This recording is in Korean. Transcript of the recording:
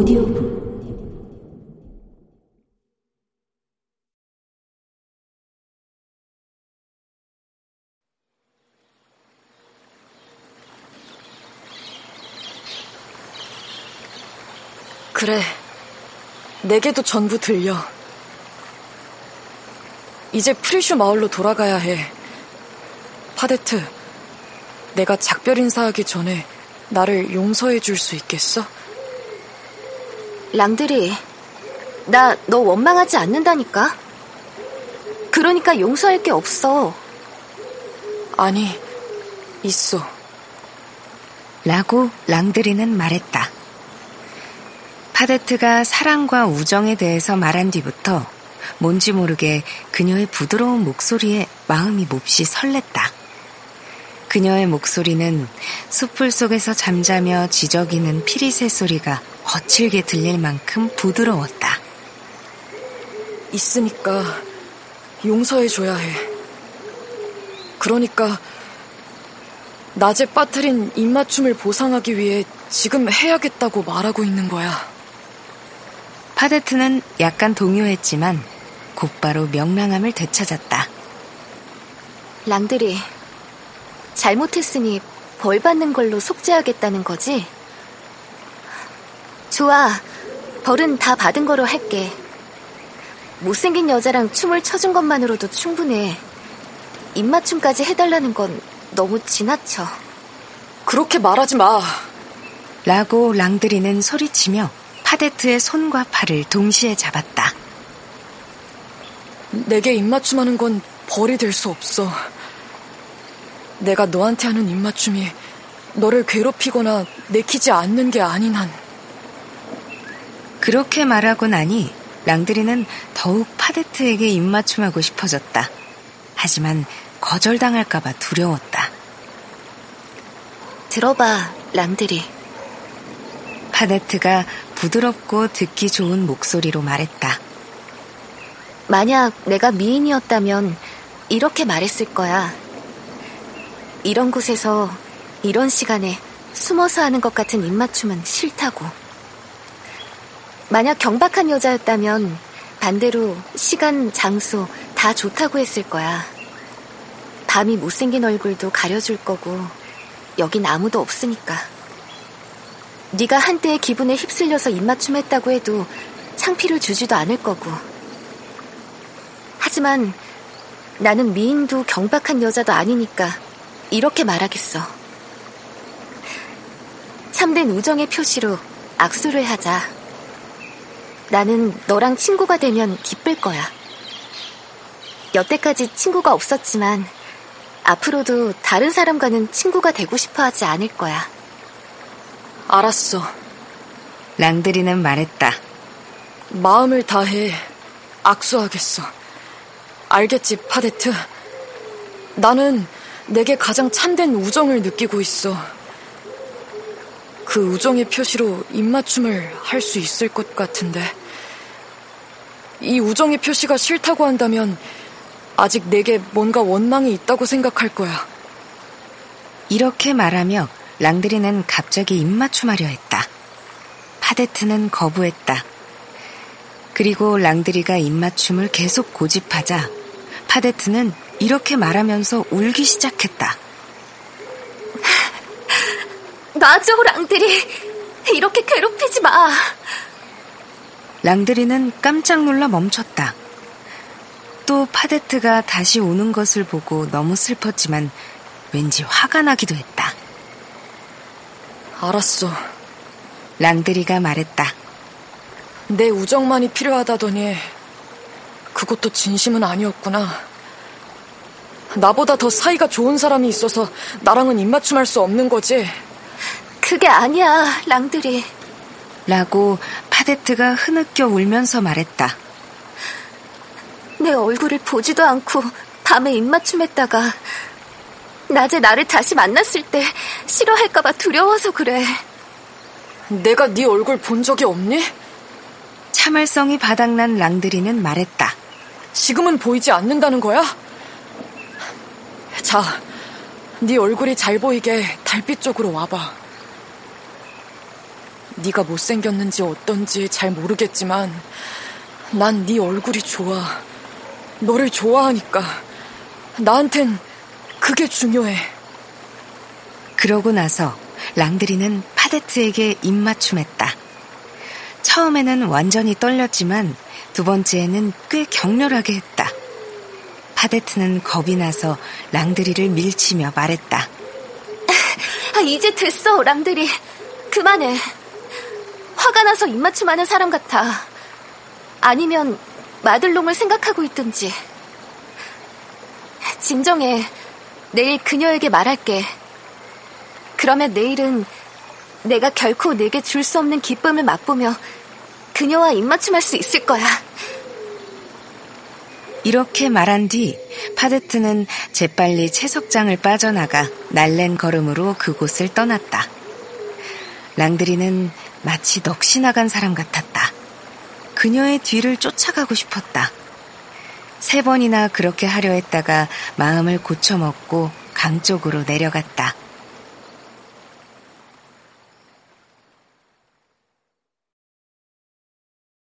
오디오북 그래. 내게도 전부 들려. 이제 프리슈 마을로 돌아가야 해. 파데트, 내가 작별 인사하기 전에 나를 용서해 줄 수 있겠어? 랑들이, 나 너 원망하지 않는다니까? 그러니까 용서할 게 없어. 아니, 있어. 라고 랑드리는 말했다. 파데트가 사랑과 우정에 대해서 말한 뒤부터 뭔지 모르게 그녀의 부드러운 목소리에 마음이 몹시 설렜다. 그녀의 목소리는 숲풀 속에서 잠자며 지저귀는 피리새 소리가 거칠게 들릴 만큼 부드러웠다. 있으니까 용서해줘야 해. 그러니까 낮에 빠뜨린 입맞춤을 보상하기 위해 지금 해야겠다고 말하고 있는 거야. 파데트는 약간 동요했지만 곧바로 명랑함을 되찾았다. 랑들이 잘못했으니 벌 받는 걸로 속죄하겠다는 거지? 좋아. 벌은 다 받은 거로 할게. 못생긴 여자랑 춤을 춰준 것만으로도 충분해. 입맞춤까지 해달라는 건 너무 지나쳐. 그렇게 말하지 마. 라고 랑드리는 소리치며 파데트의 손과 팔을 동시에 잡았다. 내게 입맞춤하는 건 벌이 될 수 없어. 내가 너한테 하는 입맞춤이 너를 괴롭히거나 내키지 않는 게 아닌 한. 그렇게 말하고 나니 랑드리는 더욱 파데트에게 입맞춤하고 싶어졌다. 하지만 거절당할까봐 두려웠다. 들어봐, 랑드리. 파데트가 부드럽고 듣기 좋은 목소리로 말했다. 만약 내가 미인이었다면 이렇게 말했을 거야. 이런 곳에서 이런 시간에 숨어서 하는 것 같은 입맞춤은 싫다고. 만약 경박한 여자였다면 반대로 시간, 장소 다 좋다고 했을 거야. 밤이 못생긴 얼굴도 가려줄 거고 여긴 아무도 없으니까. 네가 한때의 기분에 휩쓸려서 입맞춤했다고 해도 창피를 주지도 않을 거고. 하지만 나는 미인도 경박한 여자도 아니니까 이렇게 말하겠어. 참된 우정의 표시로 악수를 하자. 나는 너랑 친구가 되면 기쁠 거야. 여태까지 친구가 없었지만 앞으로도 다른 사람과는 친구가 되고 싶어 하지 않을 거야. 알았어. 랑드리는 말했다. 마음을 다해 악수하겠어. 알겠지, 파데트? 나는 내게 가장 참된 우정을 느끼고 있어. 그 우정의 표시로 입맞춤을 할 수 있을 것 같은데. 이 우정의 표시가 싫다고 한다면 아직 내게 뭔가 원망이 있다고 생각할 거야. 이렇게 말하며 랑드리는 갑자기 입맞춤하려 했다. 파데트는 거부했다. 그리고 랑드리가 입맞춤을 계속 고집하자 파데트는 이렇게 말하면서 울기 시작했다. 놔줘, 랑드리. 이렇게 괴롭히지 마. 랑드리는 깜짝 놀라 멈췄다. 또 파데트가 다시 오는 것을 보고 너무 슬펐지만 왠지 화가 나기도 했다. 알았어. 랑드리가 말했다. 내 우정만이 필요하다더니 그것도 진심은 아니었구나. 나보다 더 사이가 좋은 사람이 있어서 나랑은 입맞춤할 수 없는 거지. 그게 아니야, 랑드리. 라고 파데트가 흐느껴 울면서 말했다. 내 얼굴을 보지도 않고 밤에 입맞춤했다가 낮에 나를 다시 만났을 때 싫어할까봐 두려워서 그래. 내가 네 얼굴 본 적이 없니? 참을성이 바닥난 랑드리는 말했다. 지금은 보이지 않는다는 거야? 자, 네 얼굴이 잘 보이게 달빛 쪽으로 와봐. 네가 못생겼는지 어떤지 잘 모르겠지만 난 네 얼굴이 좋아. 너를 좋아하니까. 나한텐 그게 중요해. 그러고 나서 랑드리는 파데트에게 입맞춤했다. 처음에는 완전히 떨렸지만 두 번째에는 꽤 격렬하게 했다. 파데트는 겁이 나서 랑드리를 밀치며 말했다. 아, 이제 됐어, 랑드리. 그만해. 화가 나서 입맞춤하는 사람 같아. 아니면 마들롱을 생각하고 있든지. 진정해. 내일 그녀에게 말할게. 그러면 내일은 내가 결코 내게 줄 수 없는 기쁨을 맛보며 그녀와 입맞춤할 수 있을 거야. 이렇게 말한 뒤 파데트는 재빨리 채석장을 빠져나가 날랜 걸음으로 그곳을 떠났다. 랑드리는 마치 넋이 나간 사람 같았다. 그녀의 뒤를 쫓아가고 싶었다. 세 번이나 그렇게 하려 했다가 마음을 고쳐먹고 강 쪽으로 내려갔다.